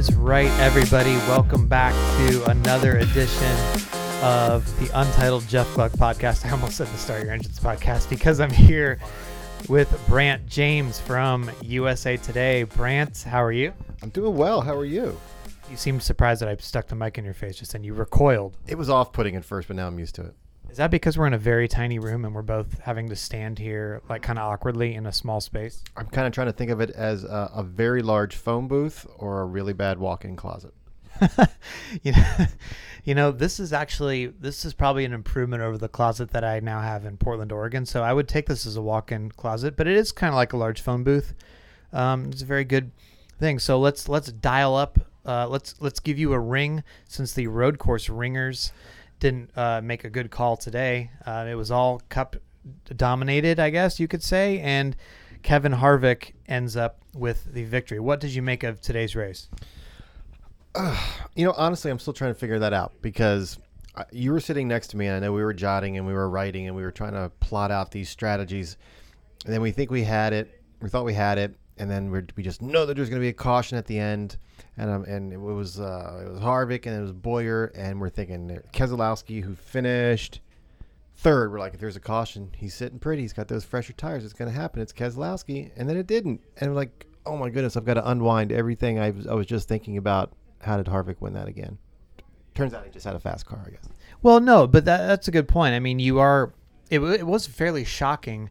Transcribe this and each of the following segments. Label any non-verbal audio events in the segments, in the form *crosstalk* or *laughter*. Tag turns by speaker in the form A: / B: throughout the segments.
A: Is right, everybody. Welcome back to another edition of the Untitled Jeff Gluck podcast. *laughs* I almost said the Start Your Engines podcast because I'm here with Brant James from USA Today. Brant, how are you?
B: I'm doing well. How are you?
A: You seemed surprised that I stuck the mic in your face just then. You recoiled.
B: It was off putting at first, but now I'm used to it.
A: Is that because we're in a very tiny room and we're both having to stand here like kind of awkwardly in a small space?
B: I'm kind of trying to think of it as a, a very large phone booth or a really bad walk-in closet. *laughs*
A: you know, *laughs* you know, this is actually this is probably an improvement over the closet that I now have in Portland, Oregon. So I would take this as a walk-in closet, but it is kind of like a large phone booth. Um, it's a very good thing. So let's let's dial up. Uh, let's let's give you a ring since the road course ringers didn't uh, make a good call today. Uh, it was all cup dominated, I guess you could say, and Kevin Harvick ends up with the victory. What did you make of today's race? *sighs*
B: You know, honestly, I'm still trying to figure that out because uh, you were sitting next to me, and I know we were jotting and we were writing and we were trying to plot out these strategies. And then we think we had it. We thought we had it, and then we're, we just know that there's going to be a caution at the end. And um, and it was uh, it was Harvick and it was Bowyer, and we're thinking Keselowski who finished third. We're like, if there's a caution, he's sitting pretty. He's got those fresher tires. It's going to happen. It's Keselowski, and then it didn't. And we're like, oh my goodness, I've got to unwind everything I was, I was just thinking about. How did Harvick win that again? Turns out he just had a fast car, I guess.
A: Well, no, but that, that's a good point. I mean, you are. It, it was fairly shocking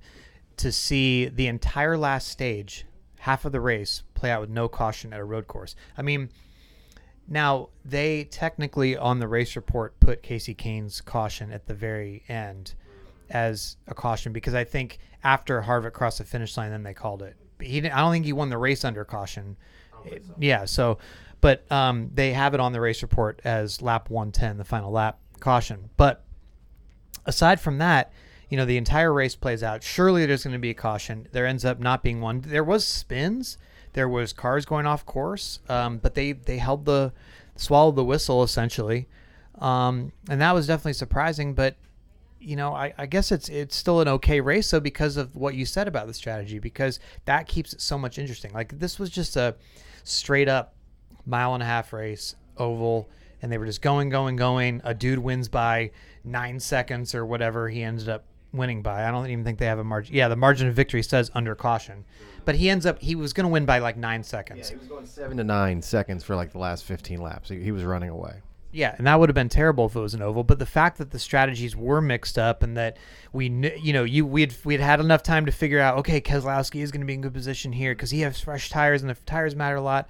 A: to see the entire last stage, half of the race, play out with no caution at a road course. I mean, now they technically on the race report put Kasey Kahne's caution at the very end as a caution because I think after Harvick crossed the finish line, then they called it. He, didn't, I don't think he won the race under caution. Yeah, so, but um, they have it on the race report as lap 110, the final lap caution. But aside from that, you know, the entire race plays out. Surely there's going to be a caution. There ends up not being one. There was spins. There was cars going off course, um, but they they held the swallowed the whistle essentially, um, and that was definitely surprising. But you know, I, I guess it's it's still an okay race. So because of what you said about the strategy, because that keeps it so much interesting. Like this was just a straight up mile and a half race oval and they were just going going going a dude wins by nine seconds or whatever he ended up winning by i don't even think they have a margin yeah the margin of victory says under caution but he ends up he was going to win by like nine seconds
B: he was going seven to nine seconds for like the last 15 laps. He, he was running away.
A: yeah, and that would have been terrible if it was an oval. But the fact that the strategies were mixed up and that we, kn- you know, you we'd we'd had enough time to figure out, okay, Keselowski is going to be in good position here because he has fresh tires and the tires matter a lot.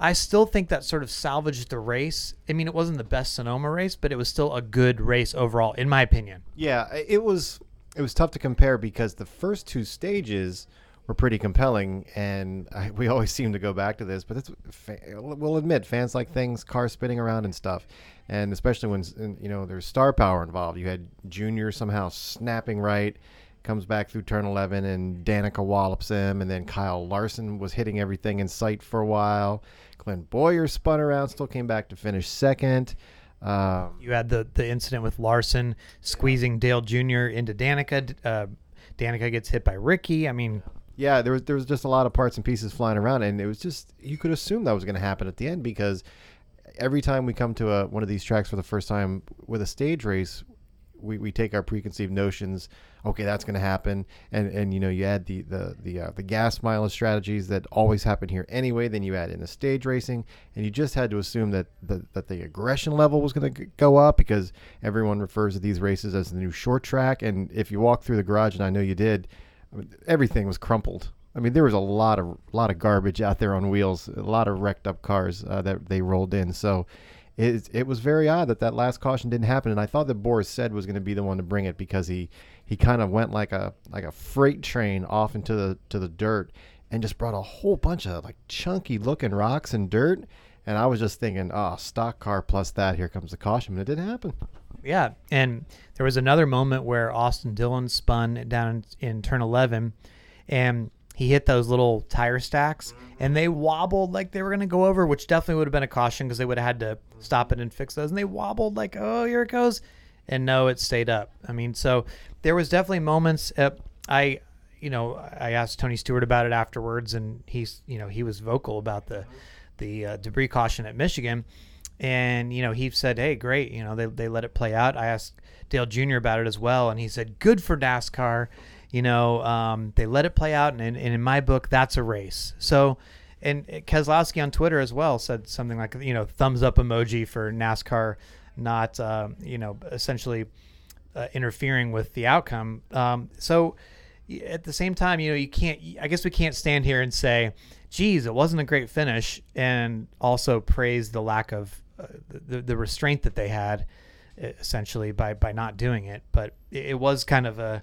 A: I still think that sort of salvaged the race. I mean, it wasn't the best Sonoma race, but it was still a good race overall, in my opinion.
B: Yeah, i- it was it was tough to compare because the first two stages were pretty compelling, and I, we always *laughs* seem to go back to this. But that's we'll admit fans like things, cars spinning around and stuff, and especially when you know there's star power involved. You had Junior somehow snapping right. Comes back through turn 11 and Danica wallops him, and then Kyle Larson was hitting everything in sight for a while. Clint Bowyer spun around, still came back to finish second. Um,
A: You had the the incident with Larson squeezing Dale Jr. into Danica. Uh, Danica gets hit by Ricky. I mean,
B: yeah, there was there was just a lot of parts and pieces flying around, and it was just you could assume that was going to happen at the end because every time we come to a, one of these tracks for the first time with a stage race, we, we take our preconceived notions. Okay, that's going to happen, and and you know you add the the the uh, the gas mileage strategies that always happen here anyway. Then you add in the stage racing, and you just had to assume that the, that the aggression level was going to go up because everyone refers to these races as the new short track. And if you walk through the garage, and I know you did, I mean, everything was crumpled. I mean, there was a lot of lot of garbage out there on wheels, a lot of wrecked up cars uh, that they rolled in. So it it was very odd that that last caution didn't happen. And I thought that Boris said was going to be the one to bring it because he he kind of went like a like a freight train off into the to the dirt and just brought a whole bunch of like chunky looking rocks and dirt. And I was just thinking, oh, stock car plus that. Here comes the caution, but it didn't happen.
A: Yeah, and there was another moment where Austin Dillon spun down in, in turn 11 and he hit those little tire stacks and they wobbled like they were going to go over, which definitely would have been a caution because they would have had to stop it and fix those. And they wobbled like, oh, here it goes. And no, it stayed up. I mean, so there was definitely moments. Uh, I, you know, I asked Tony Stewart about it afterwards, and he's, you know, he was vocal about the the uh, debris caution at Michigan, and you know he said, "Hey, great, you know they they let it play out." I asked Dale Jr. about it as well, and he said, "Good for NASCAR." You know, um, they let it play out, and, and in my book, that's a race. So, and Keselowski on Twitter as well said something like, you know, thumbs up emoji for NASCAR not, uh, you know, essentially uh, interfering with the outcome. Um, so, at the same time, you know, you can't. I guess we can't stand here and say, "Geez, it wasn't a great finish," and also praise the lack of uh, the the restraint that they had, essentially by by not doing it. But it, it was kind of a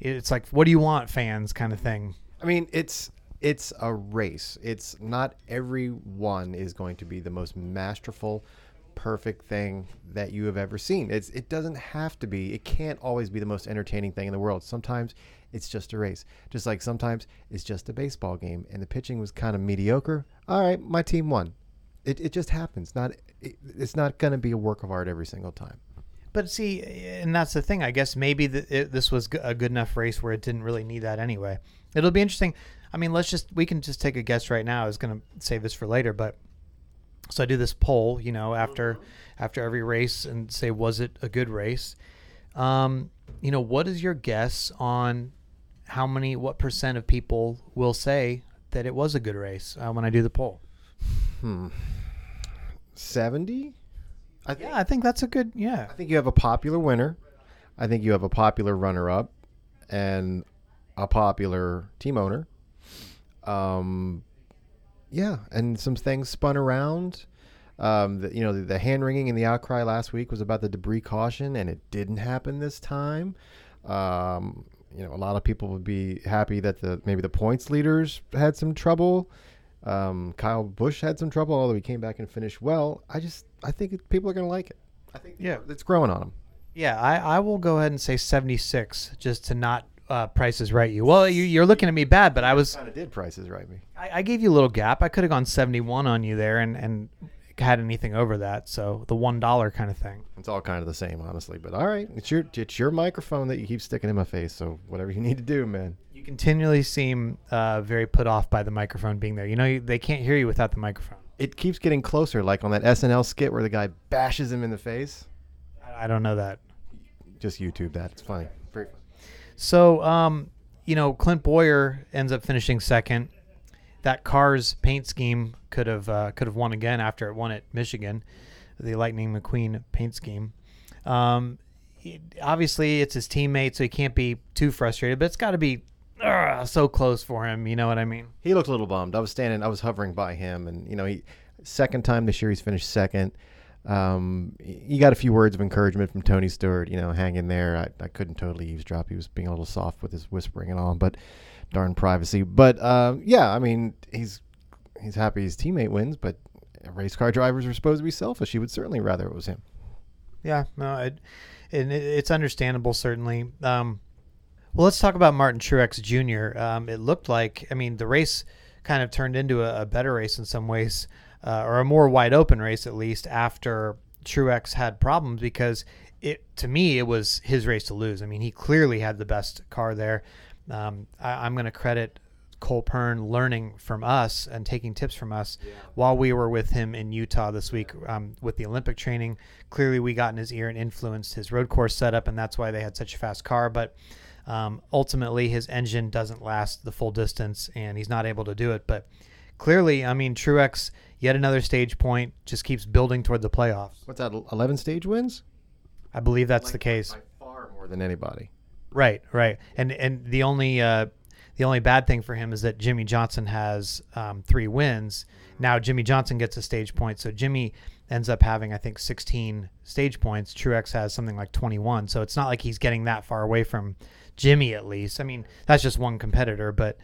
A: it's like what do you want fans kind of thing.
B: I mean it's it's a race. It's not everyone is going to be the most masterful perfect thing that you have ever seen. It's it doesn't have to be. It can't always be the most entertaining thing in the world. Sometimes it's just a race. Just like sometimes it's just a baseball game and the pitching was kind of mediocre. All right my team won. It, it just happens. Not it, it's not going to be a work of art every single time
A: but see, and that's the thing. I guess maybe the, it, this was a good enough race where it didn't really need that anyway. It'll be interesting. I mean, let's just we can just take a guess right now. I was going to save this for later, but so I do this poll, you know, after after every race and say was it a good race? Um, you know, what is your guess on how many what percent of people will say that it was a good race uh, when I do the poll?
B: Hmm. 70?
A: I think, yeah, I think that's a good. Yeah,
B: I think you have a popular winner. I think you have a popular runner-up, and a popular team owner. Um, yeah, and some things spun around. Um, the, you know, the, the hand wringing and the outcry last week was about the debris caution, and it didn't happen this time. Um, you know, a lot of people would be happy that the maybe the points leaders had some trouble. Um, Kyle Busch had some trouble, although he came back and finished well. I just I think people are going to like it. I think yeah, it's growing on them.
A: Yeah, I, I will go ahead and say 76 just to not uh, prices right you. Well, you, are looking at me bad, but I was
B: kind of did prices right me.
A: I, I, gave you a little gap. I could have gone 71 on you there and and had anything over that. So the one dollar kind of thing.
B: It's all kind of the same, honestly. But all right, it's your it's your microphone that you keep sticking in my face. So whatever you need to do, man.
A: You continually seem uh, very put off by the microphone being there. You know they can't hear you without the microphone
B: it keeps getting closer, like on that SNL skit where the guy bashes him in the face.
A: I don't know that.
B: Just YouTube that. It's funny. Very funny.
A: So, um, you know, Clint Bowyer ends up finishing second. That car's paint scheme could have uh, could have won again after it won at Michigan, the Lightning McQueen paint scheme. Um, obviously, it's his teammate, so he can't be too frustrated. But it's got to be ugh, so close for him. You know what I mean?
B: He looked a little bummed. I was standing, I was hovering by him, and you know, he second time this year he's finished second. Um, he got a few words of encouragement from Tony Stewart. You know, hang in there. I, I couldn't totally eavesdrop. He was being a little soft with his whispering and all, but darn privacy. But uh, yeah, I mean, he's he's happy his teammate wins, but race car drivers are supposed to be selfish. He would certainly rather it was him.
A: Yeah, no, it, it it's understandable certainly. Um, well, let's talk about Martin Truex Jr. Um, it looked like, I mean, the race kind of turned into a, a better race in some ways, uh, or a more wide open race at least after Truex had problems because it to me it was his race to lose. I mean, he clearly had the best car there. Um, I, am going to credit Cole Pearn learning from us and taking tips from us yeah. while we were with him in Utah this week um, with the Olympic training. Clearly, we got in his ear and influenced his road course setup, and that's why they had such a fast car. But um, ultimately, his engine doesn't last the full distance, and he's not able to do it. But clearly, I mean, Truex, yet another stage point, just keeps building toward the playoffs.
B: What's that? Eleven stage wins?
A: I believe that's like, the case. By
B: far more than anybody.
A: Right, right, and and the only uh, the only bad thing for him is that Jimmie Johnson has um, three wins. Now Jimmie Johnson gets a stage point, so Jimmy ends up having I think 16 stage points. Truex has something like 21, so it's not like he's getting that far away from Jimmy at least. I mean, that's just one competitor, but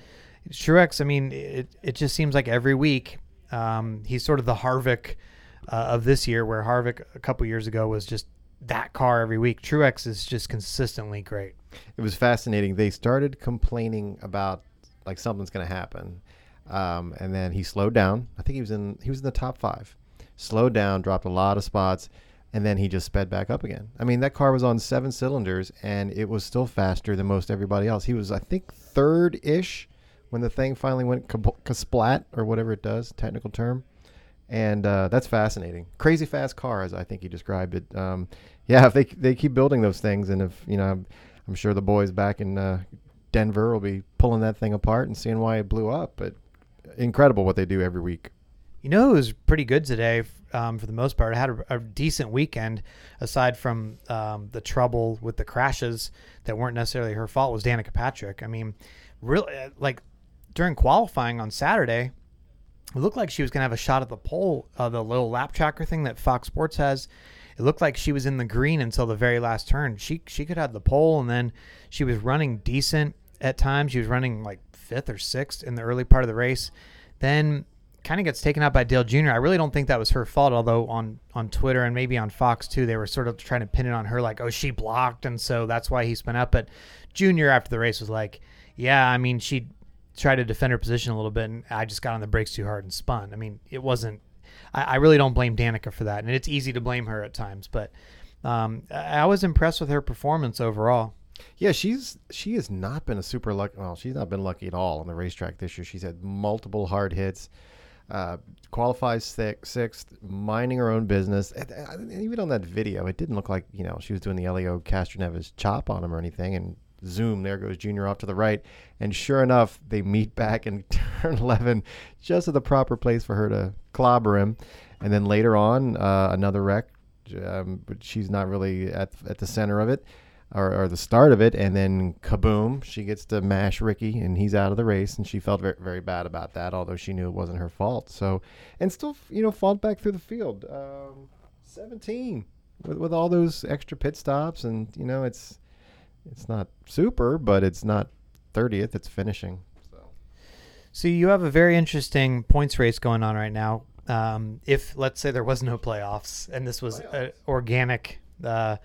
A: Truex, I mean, it, it just seems like every week um, he's sort of the Harvick uh, of this year, where Harvick a couple years ago was just that car every week. Truex is just consistently great.
B: It was fascinating. They started complaining about like something's going to happen, um, and then he slowed down. I think he was in he was in the top five. Slowed down, dropped a lot of spots and then he just sped back up again. I mean, that car was on seven cylinders, and it was still faster than most everybody else. He was, I think, third ish when the thing finally went splat or whatever it does, technical term, and uh, that's fascinating. Crazy fast car, as I think you described it. Um, yeah, *laughs* if they they keep building those things, and if you know, I'm, I'm sure the boys back in uh, Denver will be pulling that thing apart and seeing why it blew up. But incredible what they do every week.
A: You know, it was pretty good today um, for the most part. I had a, a decent weekend, aside from um, the trouble with the crashes that weren't necessarily her fault. Was Danica Patrick? I mean, really, like during qualifying on Saturday, it looked like she was going to have a shot at the pole, uh, the little lap tracker thing that Fox Sports has. It looked like she was in the green until the very last turn. She she could have the pole, and then she was running decent at times. She was running like fifth or sixth in the early part of the race. Then kind of gets taken out by Dale Jr. I really don't think that was her fault, although on on Twitter and maybe on Fox too, they were sort of trying to pin it on her, like, oh, she blocked, and so that's why he spun up. But Jr. after the race was like, yeah, I mean, she tried to defend her position a little bit, and I just got on the brakes too hard and spun. I mean, it wasn't. I, I really don't blame Danica for that, and it's easy to blame her at times, but um, I was impressed with her performance overall.
B: Yeah, she's she has not been a super lucky. Well, she's not been lucky at all on the racetrack this year. She's had multiple hard hits. Uh, qualifies sixth, sixth, minding her own business. And even on that video, it didn't look like you know she was doing the Helio Castroneves chop on him or anything. And zoom, there goes Junior off to the right, and sure enough, they meet *laughs* back in turn eleven, just at the proper place for her to clobber him. And then later on, uh, another wreck, um, but she's not really at at the center of it or, or, the start of it, and then kaboom, she gets to mash Ricky, and he's out of the race, and she felt very, very bad about that, although she knew it wasn't her fault. So, and still, you know, fought back through the field. Um, 17 with, with all those extra pit stops, and you know, it's it's not super, but it's not 30th. It's finishing. So,
A: so you have a very interesting points race going on right now. Um, if let's say there was no playoffs, and this was an organic. Uh,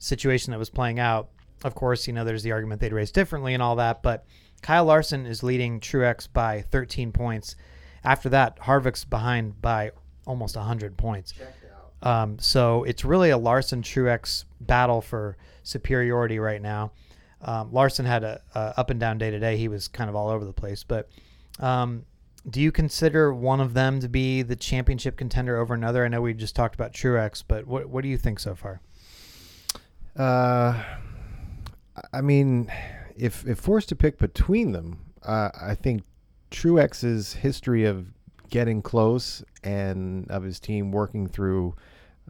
A: situation that was playing out. Of course, you know, there's the argument they'd race differently and all that, but Kyle Larson is leading Truex by 13 points. After that, Harvick's behind by almost 100 points. Um, so it's really a Larson Truex battle for superiority right now. Um, Larson had a, a, up and down day today. He was kind of all over the place. But um, do you consider one of them to be the championship contender over another? I know we just talked about Truex, but what what do you think so far?
B: Uh, I mean, if if forced to pick between them, uh, I think Truex's history of getting close and of his team working through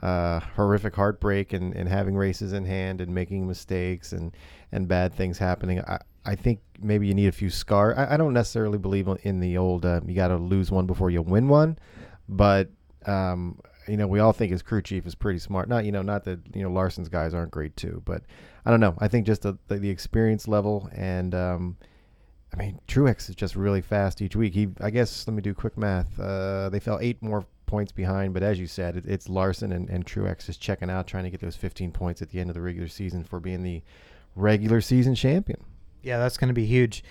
B: uh, horrific heartbreak and, and having races in hand and making mistakes and, and bad things happening. I, I think maybe you need a few scar. I, I don't necessarily believe in the old uh, you got to lose one before you win one, but um, you know, we all think his crew chief is pretty smart. Not, you know, not that you know Larson's guys aren't great too, but I don't know. I think just the the, the experience level and um, I mean, Truex is just really fast each week. He, I guess, let me do quick math. Uh, they fell eight more points behind, but as you said, it, it's Larson and, and Truex just checking out, trying to get those 15 points at the end of the regular season for being the regular season champion.
A: Yeah, that's going to be huge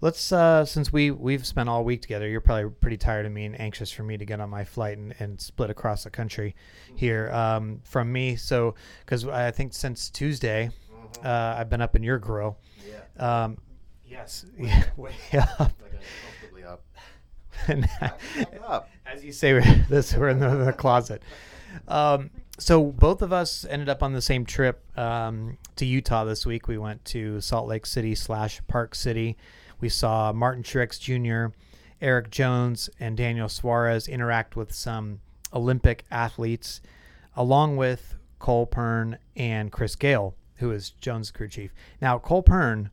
A: let's uh, since we we've spent all week together you're probably pretty tired of me and anxious for me to get on my flight and, and split across the country here um, from me so because i think since tuesday mm-hmm. uh, i've been up in your grill yeah. Um, yes *laughs* way, up. And *laughs* as you say *laughs* this we're in the, the closet um, so both of us ended up on the same trip um, to Utah this week. We went to Salt Lake City slash Park City we saw Martin Truex Jr., Erik Jones, and Daniel Suarez interact with some Olympic athletes, along with Cole Pearn and Chris Gayle, who is Jones' crew chief. Now, Cole Pearn,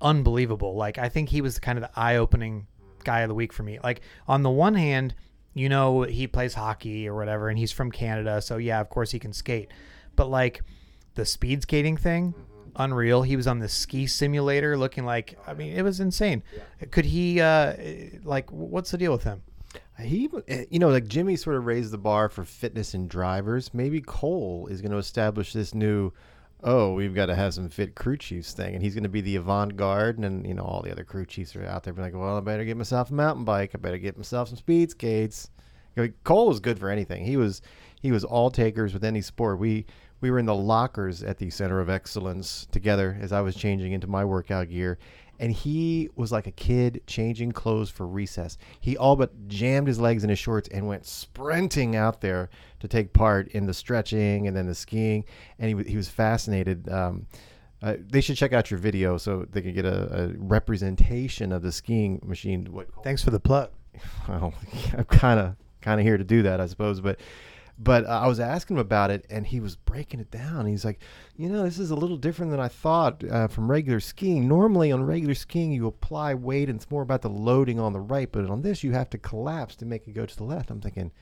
A: unbelievable. Like, I think he was kind of the eye opening guy of the week for me. Like, on the one hand, you know, he plays hockey or whatever, and he's from Canada. So, yeah, of course he can skate. But, like, the speed skating thing, mm-hmm unreal. He was on the ski simulator, looking like I mean, it was insane. Yeah. Could he uh, like what's the deal with him?
B: He, eh, you know, like Jimmy sort of raised the bar for fitness in drivers. Maybe Cole is going to establish this new, oh, we've got to have some fit crew chiefs thing, and he's going to be the avant garde, and you know, all the other crew chiefs are out there being like, well, I better get myself a mountain bike. I better get myself some speed skates. Cole was good for anything. He was, he was all takers with any sport. We we were in the lockers at the Center of Excellence together as I was changing into my workout gear. And he was like a kid changing clothes for recess. He all but jammed his legs in his shorts and went sprinting out there to take part in the stretching and then the skiing. And he, he was fascinated. Um, uh, they should check out your video so they can get a, a representation of the skiing machine. What
A: Thanks for the plug. *laughs*
B: well, *laughs* I'm kind of kind of here to do that, I suppose. But but uh, I was asking him about it, and he was breaking it down. He's like, you know, this is a little different than I thought uh, from regular skiing. Normally, on regular skiing, you apply weight, and it's more about the loading on the right. But on this, you have to collapse to make it go to the left. I'm thinking.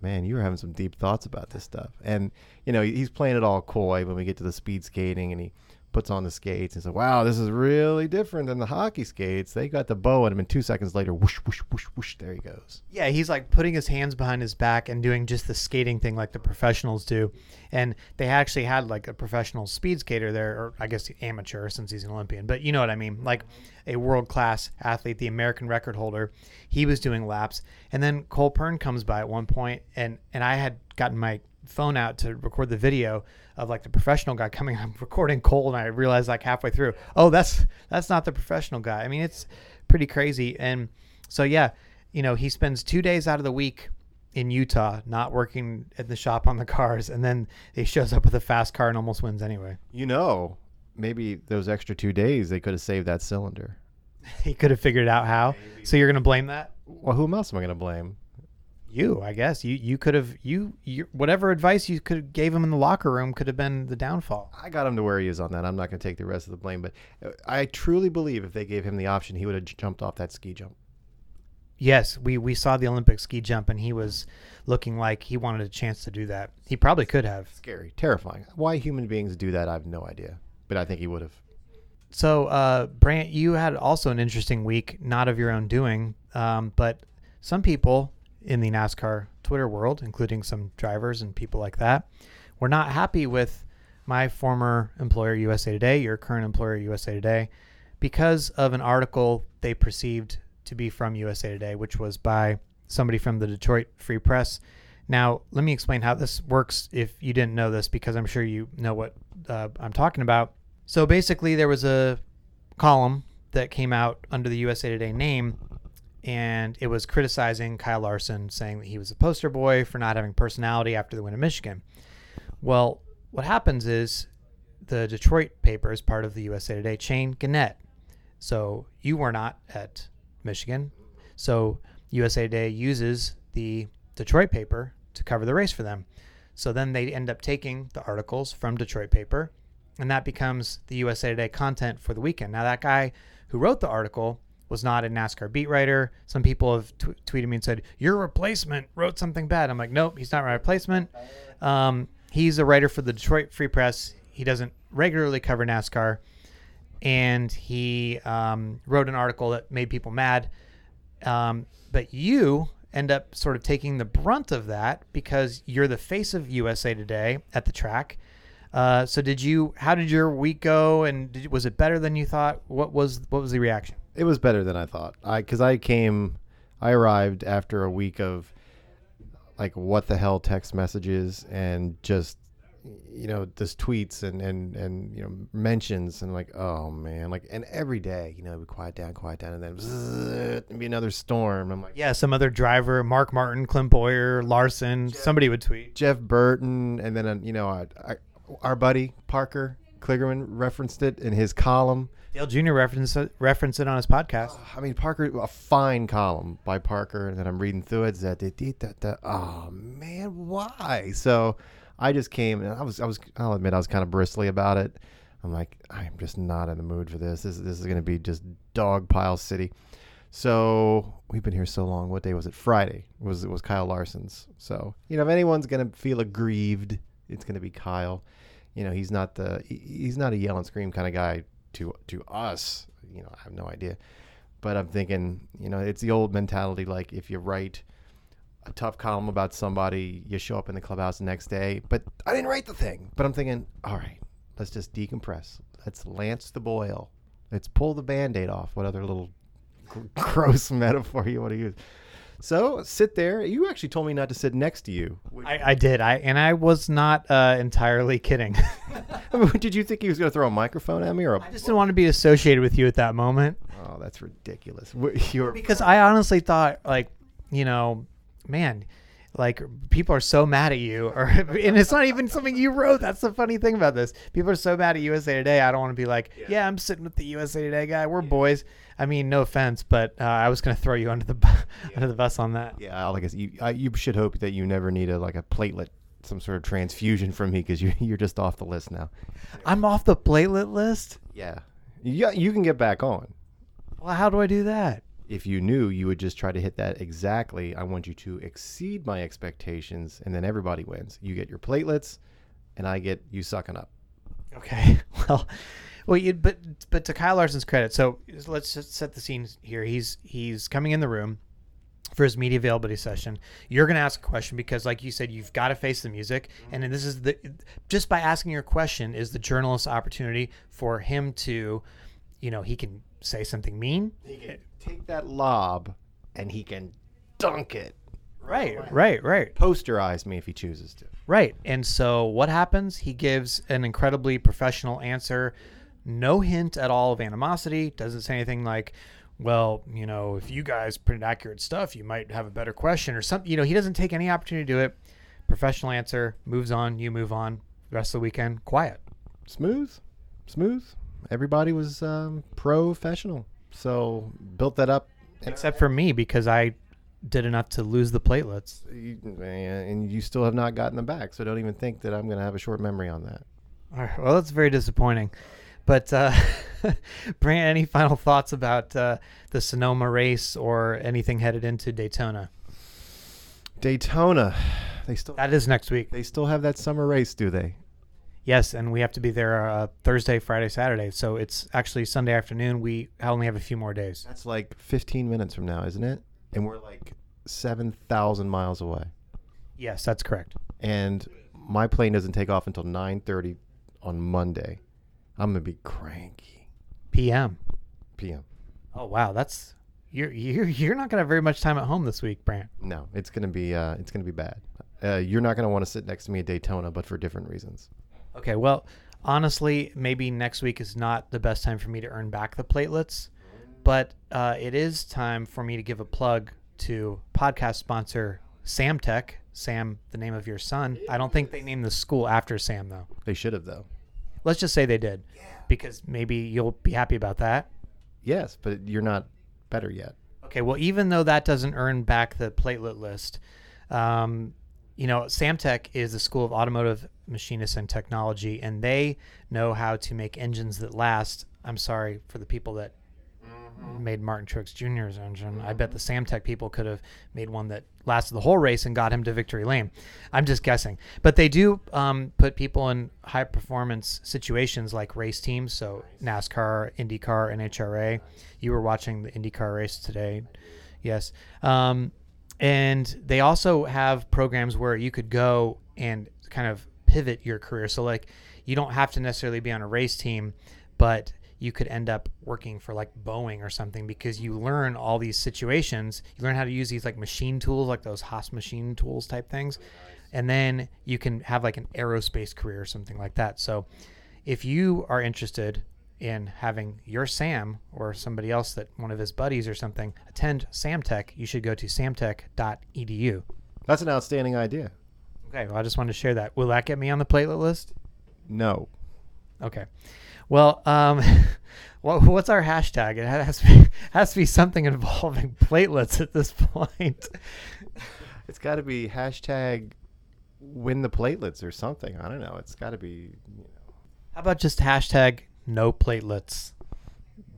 B: Man, you were having some deep thoughts about this stuff, and you know he's playing it all coy when we get to the speed skating, and he puts on the skates and says, "Wow, this is really different than the hockey skates. They got the bow in him, and two seconds later, whoosh, whoosh, whoosh, whoosh, there he goes."
A: Yeah, he's like putting his hands behind his back and doing just the skating thing like the professionals do. And they actually had like a professional speed skater there, or I guess amateur since he's an Olympian, but you know what I mean? Like a world class athlete, the American record holder. He was doing laps. And then Cole Pearn comes by at one point, and, and I had gotten my phone out to record the video of like the professional guy coming *laughs* I'm recording Cole and I realized like halfway through oh that's that's not the professional guy. I mean it's pretty crazy. And so yeah you know he spends two days out of the week in Utah not working at the shop on the cars and then he shows up with a fast car and almost wins anyway.
B: You know, maybe those extra two days they could have saved that cylinder. *laughs*
A: he could have figured out how. So you're gonna blame that?
B: Well, whom else am I going to blame?
A: You I guess you you could have you, you whatever advice you could have gave him in the locker room could have been the downfall
B: I got him to where he is on that. I'm not going to take the rest of the blame, but uh, I truly believe if they gave him the option, he would have jumped off that ski jump.
A: Yes, we we saw the Olympic ski jump, and he was looking like he wanted a chance to do that. He probably could have.
B: Scary, terrifying. Why human beings do that, I have no idea. But I think he would have.
A: So, uh, Brant, you had also an interesting week, not of your own doing, um, but some people in the NASCAR Twitter world, including some drivers and people like that, were not happy with my former employer, USA Today, your current employer, USA Today, because of an article they perceived to be from USA Today, which was by somebody from the Detroit Free Press. Now, let me explain how this works if you didn't know this, because I'm sure you know what uh, I'm talking about. So basically, there was a column that came out under the USA Today name, and it was criticizing Kyle Larson, saying that he was a poster boy for not having personality after the win in Michigan. Well, what happens is the Detroit paper is part of the USA Today chain Gannett. So you were not at Michigan. So USA Today uses the Detroit paper to cover the race for them. So then they end up taking the articles from Detroit paper, and that becomes the USA Today content for the weekend. Now, that guy who wrote the article was not a NASCAR beat writer. Some people have tw- tweeted me and said, Your replacement wrote something bad. I'm like, Nope, he's not my replacement. Um, he's a writer for the Detroit Free Press. He doesn't regularly cover NASCAR. And he um, wrote an article that made people mad. Um, but you end up sort of taking the brunt of that because you're the face of USA Today at the track. Uh, so did you? How did your week go? And did, was it better than you thought? What was what was the reaction?
B: It was better than I thought. I because I came, I arrived after a week of like what the hell text messages and just you know just tweets and and and you know mentions and like oh man like and every day you know we quiet down quiet down and then and be another storm i'm like
A: Yeah, some other driver, Mark Martin, Clint Bowyer, Larson, somebody would tweet.
B: jeff burton and then uh, you know I, I, our buddy parker kligerman referenced it in his column
A: Dale Jr. referenced it, referenced it on his podcast.
B: I mean, Parker, a fine column by Parker, then I'm reading through it. That, that, that, that, oh man, why? So I just came, and I was, I was, I'll admit, I was kind of bristly about it. I'm like, I'm just not in the mood for this. This, this is going to be just dog pile city. So we've been here so long. What day was it? Friday was it was Kyle Larson's. So you know, if anyone's going to feel aggrieved, it's going to be Kyle. You know, he's not the he- he's not a yell and scream kind of guy to to us. You know, I have no idea. But I'm thinking, you know, it's the old mentality. Like if you write a tough column about somebody, you show up in the clubhouse the next day. But I didn't write the thing. But I'm thinking, all right, let's just decompress. Let's lance the boil. Let's pull the band-aid off. What other little gr- *laughs* gross metaphor you want to use? So sit there. You actually told me not to sit next to you.
A: I, I did. I and I was not uh, entirely kidding. *laughs*
B: Did you think he was going to throw a microphone at me or a?
A: I just didn't want to be associated with you at that moment
B: Oh, that's ridiculous. Wh- *laughs* You're
A: because I honestly thought, like, you know, man, like people are so mad at you, or *laughs* and it's not even something you wrote. That's the funny thing about this. People are so mad at USA Today. I don't want to be like, yeah, I'm sitting with the USA Today guy. We're boys. I mean, no offense, but uh, I was gonna throw you under the bu- *laughs* under the bus on that.
B: yeah. Like I said, you, I, you should hope that you never need a like a platelet, some sort of transfusion from me because you you're just off the list now.
A: I'm off the platelet list.
B: Yeah. Yeah. You can get back on.
A: Well, how do I do that?
B: If you knew, you would just try to hit that exactly. I want you to exceed my expectations, and then everybody wins. You get your platelets, and I get you sucking up.
A: Okay. *laughs* Well, well, you, but but to Kyle Larson's credit, so let's just set the scene here. He's he's coming in the room for his media availability session. You're going to ask a question because, like you said, you've got to face the music, mm-hmm. and then this is the just by asking your question is the journalist's opportunity for him to, you know, he can say something mean.
B: He can take that lob, and he can dunk it.
A: Right, right, right.
B: Posterize me if he chooses to.
A: Right. And so what happens? He gives an incredibly professional answer, no hint at all of animosity, doesn't say anything like, well, you know, if you guys print accurate stuff, you might have a better question or something. You know, he doesn't take any opportunity to do it. Professional answer, moves on, you move on. The rest of the weekend, quiet.
B: Smooth, smooth. Everybody was um, professional, so built that up.
A: Except for me because I did enough to lose the platelets.
B: And you still have not gotten them back, so don't even think that I'm going to have a short memory on that.
A: All right, well, that's very disappointing. But uh, *laughs* Brant, any final thoughts about uh, the Sonoma race or anything headed into Daytona?
B: Daytona, they still
A: That is next week.
B: they still have that summer race, do they?
A: Yes, and we have to be there uh, Thursday, Friday, Saturday. So it's actually Sunday afternoon. We only have a few more days.
B: That's like 15 minutes from now, isn't it? And we're like 7,000 miles away.
A: Yes, that's correct.
B: And my plane doesn't take off until 9:30 on Monday. I'm gonna be cranky.
A: PM.
B: PM.
A: Oh wow, that's you're you're you're not gonna have very much time at home this week, Brant.
B: No, it's gonna be uh, it's gonna be bad. Uh, you're not gonna want to sit next to me at Daytona, but for different reasons.
A: Okay, well, honestly, maybe next week is not the best time for me to earn back the platelets, but uh, it is time for me to give a plug to podcast sponsor Samtech. Sam, the name of your son. I don't think they named the school after Sam though.
B: They should have though.
A: Let's just say they did, because maybe you'll be happy about that.
B: Yes, but you're not better yet.
A: Okay, well, even though that doesn't earn back the platelet list, um, you know, Samtech is the school of automotive machinists and technology, and they know how to make engines that last. I'm sorry for the people that made Martin Truex Jr.'s engine. I bet the Samtech people could have made one that lasted the whole race and got him to victory lane. I'm just guessing, but they do um, put people in high performance situations like race teams, so NASCAR, IndyCar, NHRA. You were watching the IndyCar race today, yes. Um, and they also have programs where you could go and kind of pivot your career. So like you don't have to necessarily be on a race team, but you could end up working for like Boeing or something because you learn all these situations. You learn how to use these like machine tools, like those Haas machine tools type things. And then you can have like an aerospace career or something like that. So if you are interested in having your Sam or somebody else that one of his buddies or something attend Samtech, you should go to samtech.edu.
B: That's an outstanding idea.
A: Okay, well, I just wanted to share that. Will that get me on the platelet list?
B: No.
A: Okay. Well, um, *laughs* what, what's our hashtag? It has to, be, *laughs* has to be something involving *laughs* platelets at this point.
B: It's got to be hashtag win the platelets or something. I don't know. It's got to be. You know,
A: How about just hashtag no platelets?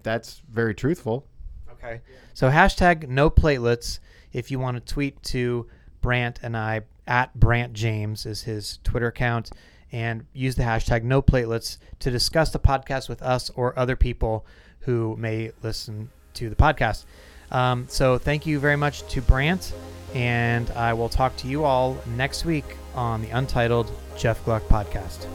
B: that's very truthful.
A: Okay. So hashtag no platelets. If you want to tweet to Brant and I at Brant James is his Twitter account, and use the hashtag no platelets to discuss the podcast with us or other people who may listen to the podcast. Um, so thank you very much to Brant, and I will talk to you all next week on the Untitled Jeff Gluck podcast.